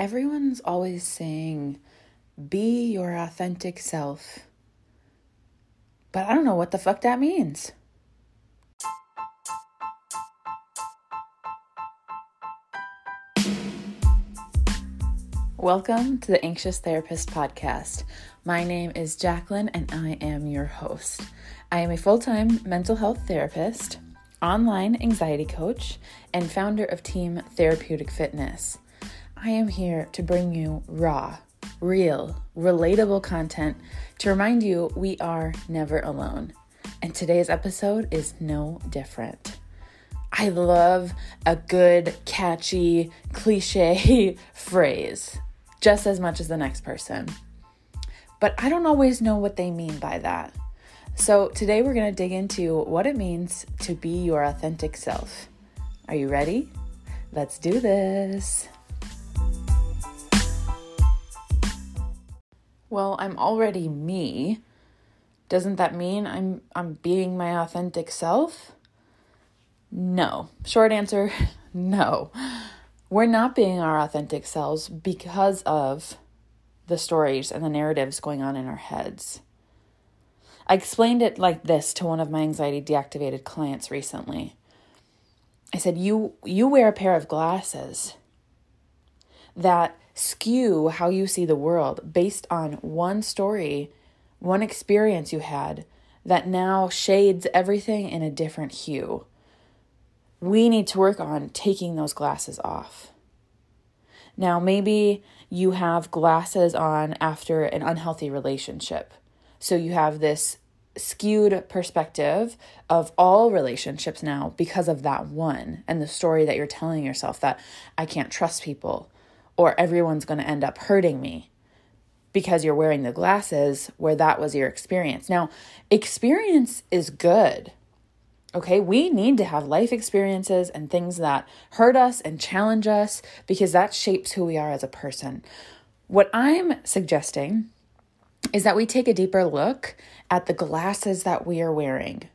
everyone's always saying, be your authentic self. But I don't know what the fuck that means. Welcome to the Anxious Therapist Podcast. My name is Jacqueline and I am your host. I am a full time mental health therapist, online anxiety coach, and founder of Team Therapeutic Fitness. I am here to bring you raw, real, relatable content to remind you we are never alone. And today's episode is no different. I love a good, catchy, cliche phrase just as much as the next person. But I don't always know what they mean by that. So today we're going to dig into what it means to be your authentic self. Are you ready? Let's do this. Well, I'm already me, doesn't that mean I'm I'm being my authentic self? No. Short answer, no. We're not being our authentic selves because of the stories and the narratives going on in our heads. I explained it like this to one of my anxiety deactivated clients recently. I said, "You you wear a pair of glasses that skew how you see the world based on one story, one experience you had that now shades everything in a different hue. We need to work on taking those glasses off. Now, maybe you have glasses on after an unhealthy relationship. So you have this skewed perspective of all relationships now because of that one and the story that you're telling yourself that I can't trust people or everyone's going to end up hurting me because you're wearing the glasses where that was your experience. Now, experience is good. Okay, we need to have life experiences and things that hurt us and challenge us because that shapes who we are as a person. What I'm suggesting is that we take a deeper look at the glasses that we are wearing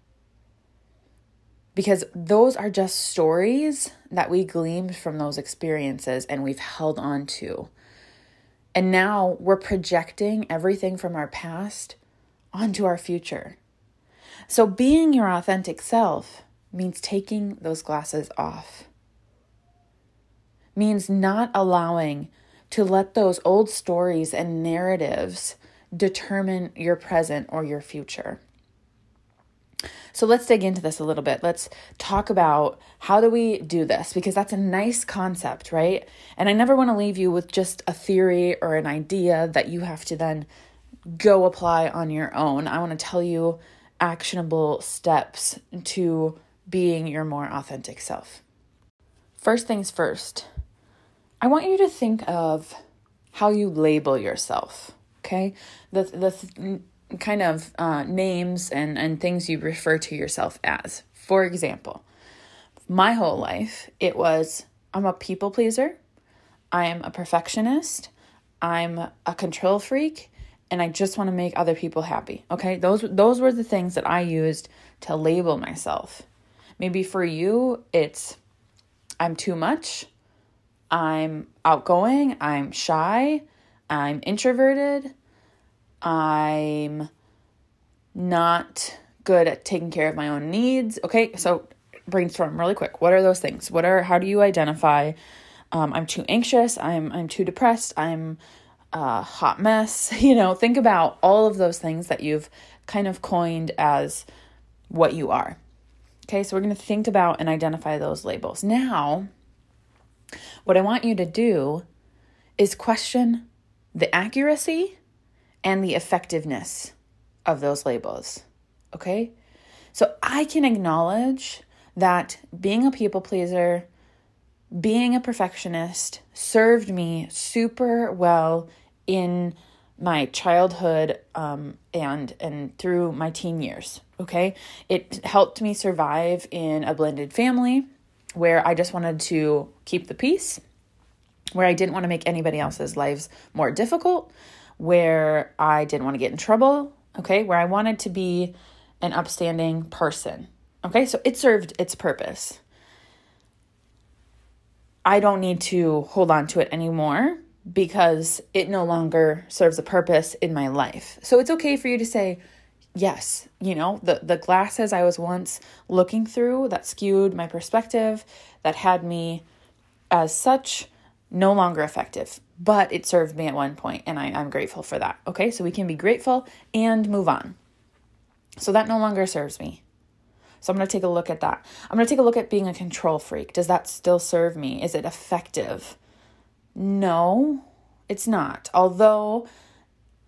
because those are just stories that we gleaned from those experiences and we've held on to. And now we're projecting everything from our past onto our future. So, being your authentic self means taking those glasses off, means not allowing to let those old stories and narratives determine your present or your future. So let's dig into this a little bit. Let's talk about how do we do this because that's a nice concept, right? And I never want to leave you with just a theory or an idea that you have to then go apply on your own. I want to tell you actionable steps to being your more authentic self. First things first, I want you to think of how you label yourself. Okay, the the kind of uh, names and, and things you refer to yourself as. For example, my whole life, it was I'm a people pleaser, I am a perfectionist, I'm a control freak, and I just want to make other people happy. Okay? Those those were the things that I used to label myself. Maybe for you, it's I'm too much, I'm outgoing, I'm shy, I'm introverted, I'm not good at taking care of my own needs. Okay, so brainstorm really quick. What are those things? What are how do you identify? Um, I'm too anxious. I'm I'm too depressed. I'm a hot mess. You know, think about all of those things that you've kind of coined as what you are. Okay, so we're going to think about and identify those labels. Now, what I want you to do is question the accuracy and the effectiveness of those labels. Okay? So I can acknowledge that being a people pleaser, being a perfectionist served me super well in my childhood um, and and through my teen years okay it helped me survive in a blended family where i just wanted to keep the peace where i didn't want to make anybody else's lives more difficult where I didn't want to get in trouble, okay, where I wanted to be an upstanding person. Okay, so it served its purpose. I don't need to hold on to it anymore because it no longer serves a purpose in my life. So it's okay for you to say, yes, you know, the, the glasses I was once looking through that skewed my perspective, that had me as such no longer effective, but it served me at one point, and I, I'm grateful for that. Okay, so we can be grateful and move on. So that no longer serves me. So I'm going to take a look at that. I'm going to take a look at being a control freak. Does that still serve me? Is it effective? No, it's not. Although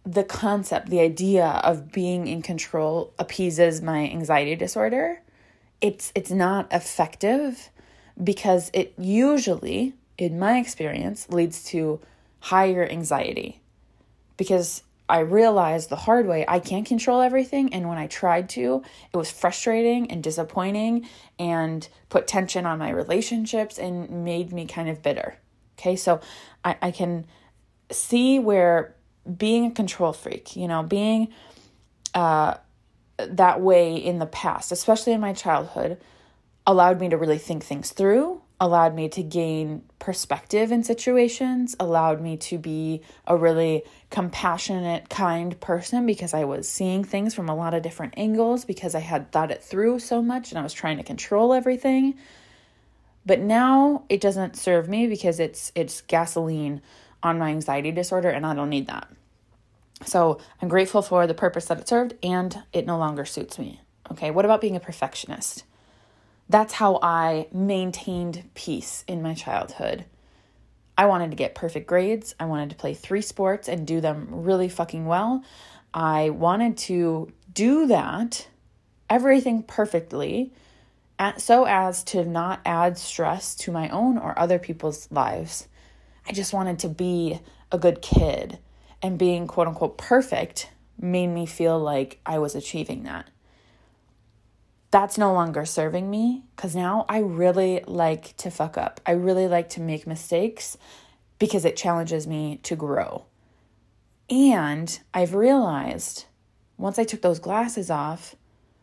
the concept, the idea of being in control appeases my anxiety disorder, it's it's not effective because it usually, in my experience, leads to higher anxiety. Because I realized the hard way I can't control everything. And when I tried to, it was frustrating and disappointing and put tension on my relationships and made me kind of bitter. Okay, so I, I can see where being a control freak, you know, being uh, that way in the past, especially in my childhood, allowed me to really think things through allowed me to gain perspective in situations, allowed me to be a really compassionate, kind person because I was seeing things from a lot of different angles because I had thought it through so much and I was trying to control everything. But now it doesn't serve me because it's it's gasoline on my anxiety disorder and I don't need that. So, I'm grateful for the purpose that it served and it no longer suits me. Okay, what about being a perfectionist? That's how I maintained peace in my childhood. I wanted to get perfect grades. I wanted to play three sports and do them really fucking well. I wanted to do that, everything perfectly, so as to not add stress to my own or other people's lives. I just wanted to be a good kid, and being quote unquote perfect made me feel like I was achieving that that's no longer serving me because now I really like to fuck up. I really like to make mistakes because it challenges me to grow. And I've realized once I took those glasses off,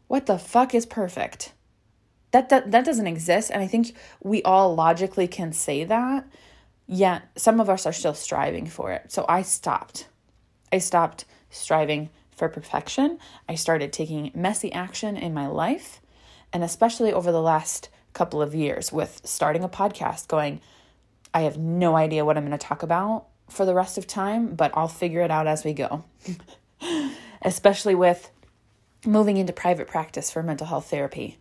what the fuck is perfect? That, that that doesn't exist and I think we all logically can say that, yet some of us are still striving for it. So I stopped. I stopped striving for perfection. I started taking messy action in my life, and especially over the last couple of years with starting a podcast, going, I have no idea what I'm going to talk about for the rest of time, but I'll figure it out as we go. especially with moving into private practice for mental health therapy.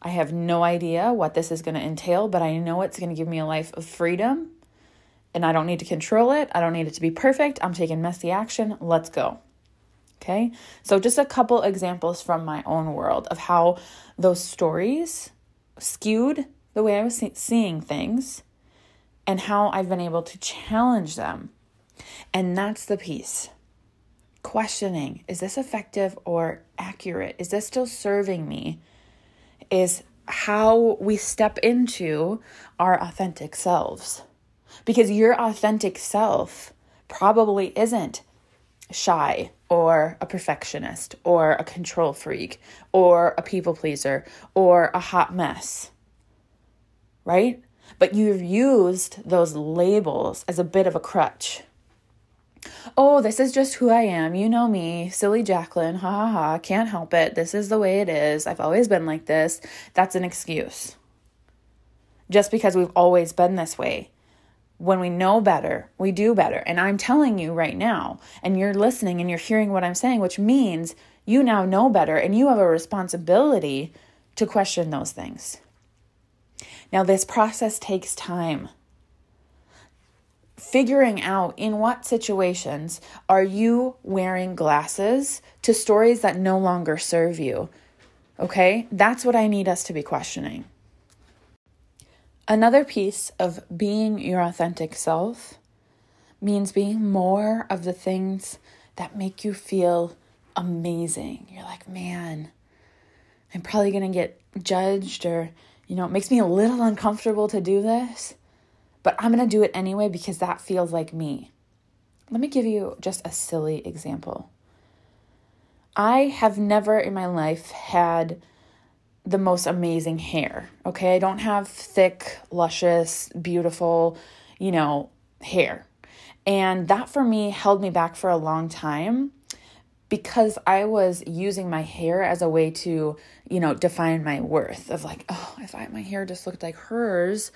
I have no idea what this is going to entail, but I know it's going to give me a life of freedom and I don't need to control it. I don't need it to be perfect. I'm taking messy action. Let's go. Okay, so just a couple examples from my own world of how those stories skewed the way I was seeing things and how I've been able to challenge them. And that's the piece. Questioning is this effective or accurate? Is this still serving me? Is how we step into our authentic selves. Because your authentic self probably isn't shy or a perfectionist or a control freak or a people pleaser or a hot mess. Right? But you've used those labels as a bit of a crutch. Oh, this is just who I am. You know me, silly Jacqueline. Ha ha ha. Can't help it. This is the way it is. I've always been like this. That's an excuse. Just because we've always been this way when we know better, we do better. And I'm telling you right now, and you're listening and you're hearing what I'm saying, which means you now know better and you have a responsibility to question those things. Now, this process takes time. Figuring out in what situations are you wearing glasses to stories that no longer serve you. Okay? That's what I need us to be questioning. Another piece of being your authentic self means being more of the things that make you feel amazing. You're like, man, I'm probably going to get judged, or, you know, it makes me a little uncomfortable to do this, but I'm going to do it anyway because that feels like me. Let me give you just a silly example. I have never in my life had the most amazing hair. Okay, I don't have thick, luscious, beautiful, you know, hair. And that for me held me back for a long time because I was using my hair as a way to, you know, define my worth of like, oh, if I my hair just looked like hers,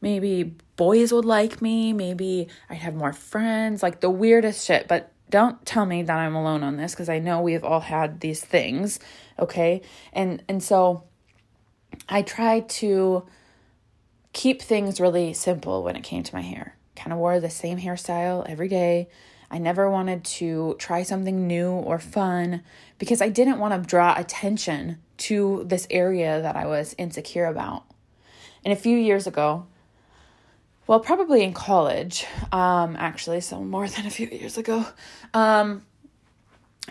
maybe boys would like me, maybe I'd have more friends, like the weirdest shit. But don't tell me that I'm alone on this because I know we've all had these things, okay? And and so I tried to keep things really simple when it came to my hair. Kind of wore the same hairstyle every day I never wanted to try something new or fun because I didn't want to draw attention to this area that I was insecure about. And a few years ago, well, probably in college, um, actually, so more than a few years ago, um,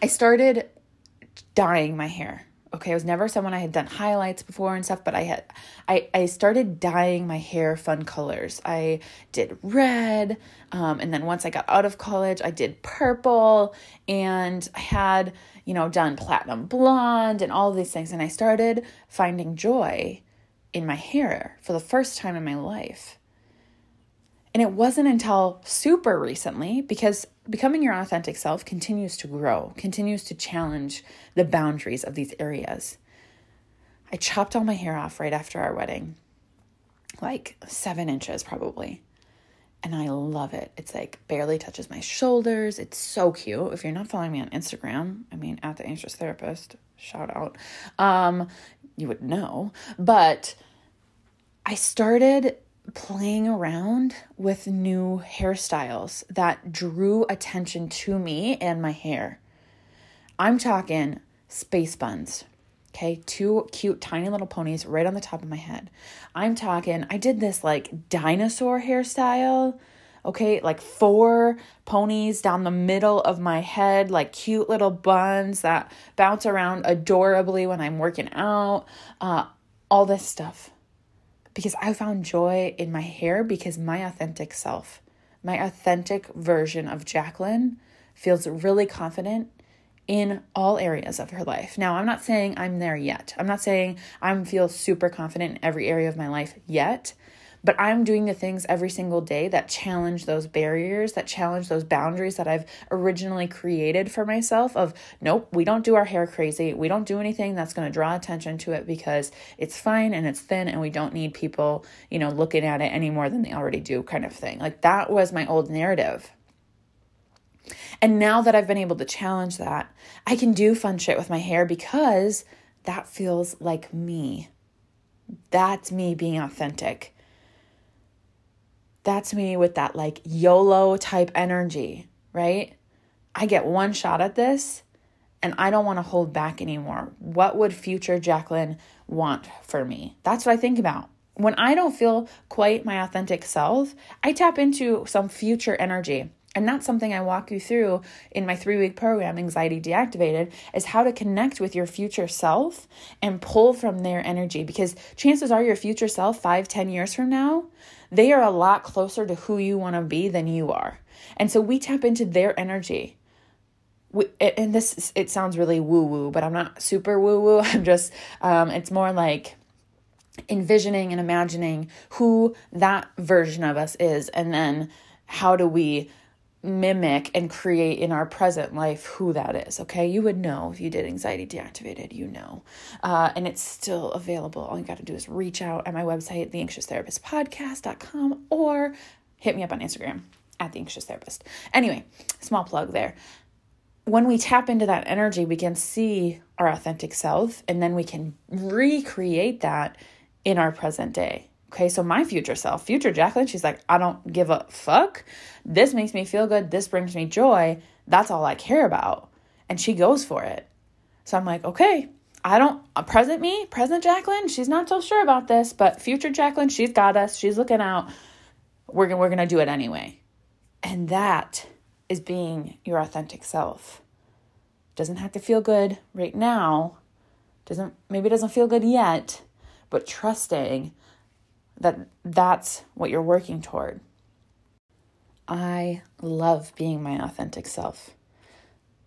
I started dyeing my hair okay, I was never someone I had done highlights before and stuff, but I had I I started dyeing my hair fun colors. I did red, um, and then once I got out of college, I did purple, and I had you know done platinum blonde and all these things, and I started finding joy in my hair for the first time in my life. And it wasn't until super recently, because becoming your authentic self continues to grow, continues to challenge the boundaries of these areas. I chopped all my hair off right after our wedding, like seven inches probably. And I love it. It's like barely touches my shoulders. It's so cute. If you're not following me on Instagram, I mean, at the anxious therapist, shout out, um, you would know. But I started playing around with new hairstyles that drew attention to me and my hair. I'm talking space buns. Okay, two cute tiny little ponies right on the top of my head. I'm talking, I did this like dinosaur hairstyle. Okay, like four ponies down the middle of my head, like cute little buns that bounce around adorably when I'm working out. Uh, all this stuff because I found joy in my hair because my authentic self, my authentic version of Jacqueline feels really confident in all areas of her life. Now, I'm not saying I'm there yet. I'm not saying I'm feel super confident in every area of my life yet, but I'm doing the things every single day that challenge those barriers, that challenge those boundaries that I've originally created for myself of nope, we don't do our hair crazy. We don't do anything that's going to draw attention to it because it's fine and it's thin and we don't need people, you know, looking at it any more than they already do kind of thing. Like that was my old narrative. And now that I've been able to challenge that, I can do fun shit with my hair because that feels like me. That's me being authentic that's me with that like YOLO type energy, right? I get one shot at this and I don't want to hold back anymore. What would future Jacqueline want for me? That's what I think about. When I don't feel quite my authentic self, I tap into some future energy. And that's something I walk you through in my three week program, Anxiety Deactivated, is how to connect with your future self and pull from their energy. Because chances are your future self, five, ten years from now, they are a lot closer to who you want to be than you are. And so we tap into their energy. We, and this it sounds really woo woo, but I'm not super woo woo. I'm just um, it's more like envisioning and imagining who that version of us is, and then how do we mimic and create in our present life who that is. Okay, you would know if you did anxiety deactivated, you know, uh, and it's still available. All you got to do is reach out at my website, theanxioustherapistpodcast.com, or hit me up on Instagram at the anxious therapist. Anyway, small plug there. When we tap into that energy, we can see our authentic self, and then we can recreate that in our present day. Okay, so my future self, future Jacqueline, she's like, I don't give a fuck. This makes me feel good. This brings me joy. That's all I care about. And she goes for it. So I'm like, okay, I don't, uh, present me, present Jacqueline, she's not so sure about this, but future Jacqueline, she's got us. She's looking out. We're gonna, we're going to do it anyway. And that is being your authentic self. Doesn't have to feel good right now. Doesn't maybe doesn't feel good yet, but trusting that that's what you're working toward. I love being my authentic self.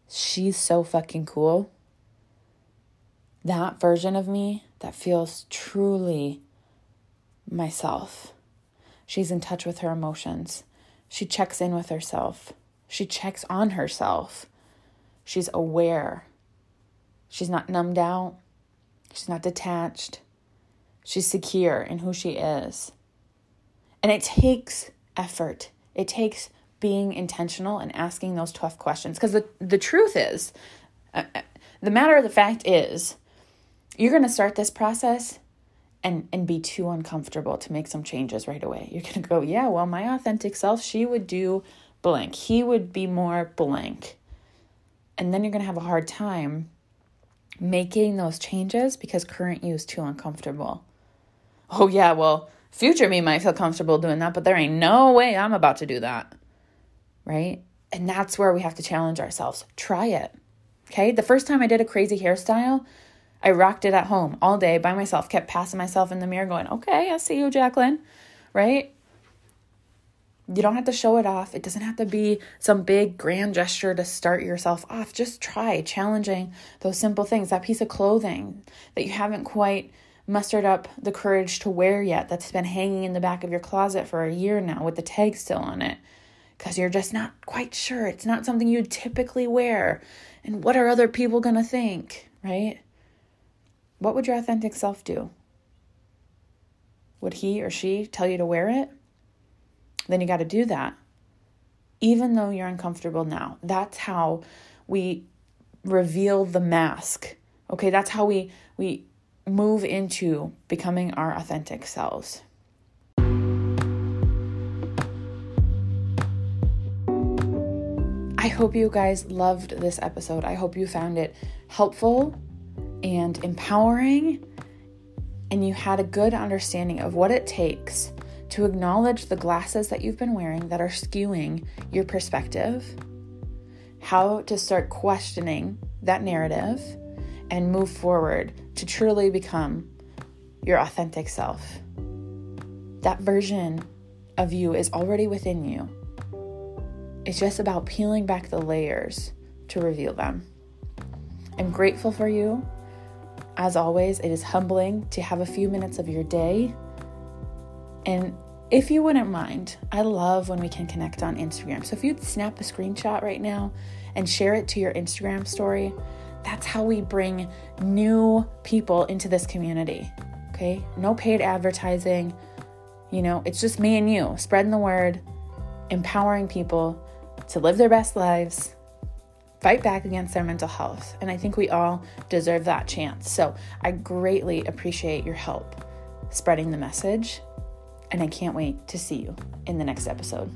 She's so fucking cool. That version of me that feels truly myself. She's in touch with her emotions. She checks in with herself. She checks on herself. She's aware. She's not numbed out. She's not detached. She's secure in who she is. And it takes effort. It takes being intentional and asking those tough questions. Because the, the truth is, uh, uh, the matter of the fact is, you're going to start this process and and be too uncomfortable to make some changes right away. You're going to go, "Yeah, well, my authentic self, she would do blank. He would be more blank." And then you're going to have a hard time making those changes because current you is too uncomfortable. Oh, yeah, well, future me might feel comfortable doing that, but there ain't no way I'm about to do that. Right? And that's where we have to challenge ourselves. Try it. Okay? The first time I did a crazy hairstyle, I rocked it at home all day by myself, kept passing myself in the mirror, going, okay, I see you, Jacqueline. Right? You don't have to show it off. It doesn't have to be some big grand gesture to start yourself off. Just try challenging those simple things. That piece of clothing that you haven't quite mustered up the courage to wear yet, that's been hanging in the back of your closet for a year now with the tag still on it, because you're just not quite sure. It's not something you typically wear. And what are other people going to think, right? What would your authentic self do? Would he or she tell you to wear it? Then you got to do that. Even though you're uncomfortable now. That's how we reveal the mask. Okay, that's how we we move into becoming our authentic selves. I hope you guys loved this episode. I hope you found it helpful and empowering, and you had a good understanding of what it takes to acknowledge the glasses that you've been wearing that are skewing your perspective, how to start questioning that narrative, and move forward to truly become your authentic self. That version of you is already within you. It's just about peeling back the layers to reveal them. I'm grateful for you. As always, it is humbling to have a few minutes of your day and if you wouldn't mind, I love when we can connect on Instagram. So if you'd snap a screenshot right now and share it to your Instagram story, that's how we bring new people into this community. Okay? No paid advertising. You know, it's just me and you spreading the word, empowering people to live their best lives, fight back against their mental health. And I think we all deserve that chance. So I greatly appreciate your help spreading the message and I can't wait to see you in the next episode.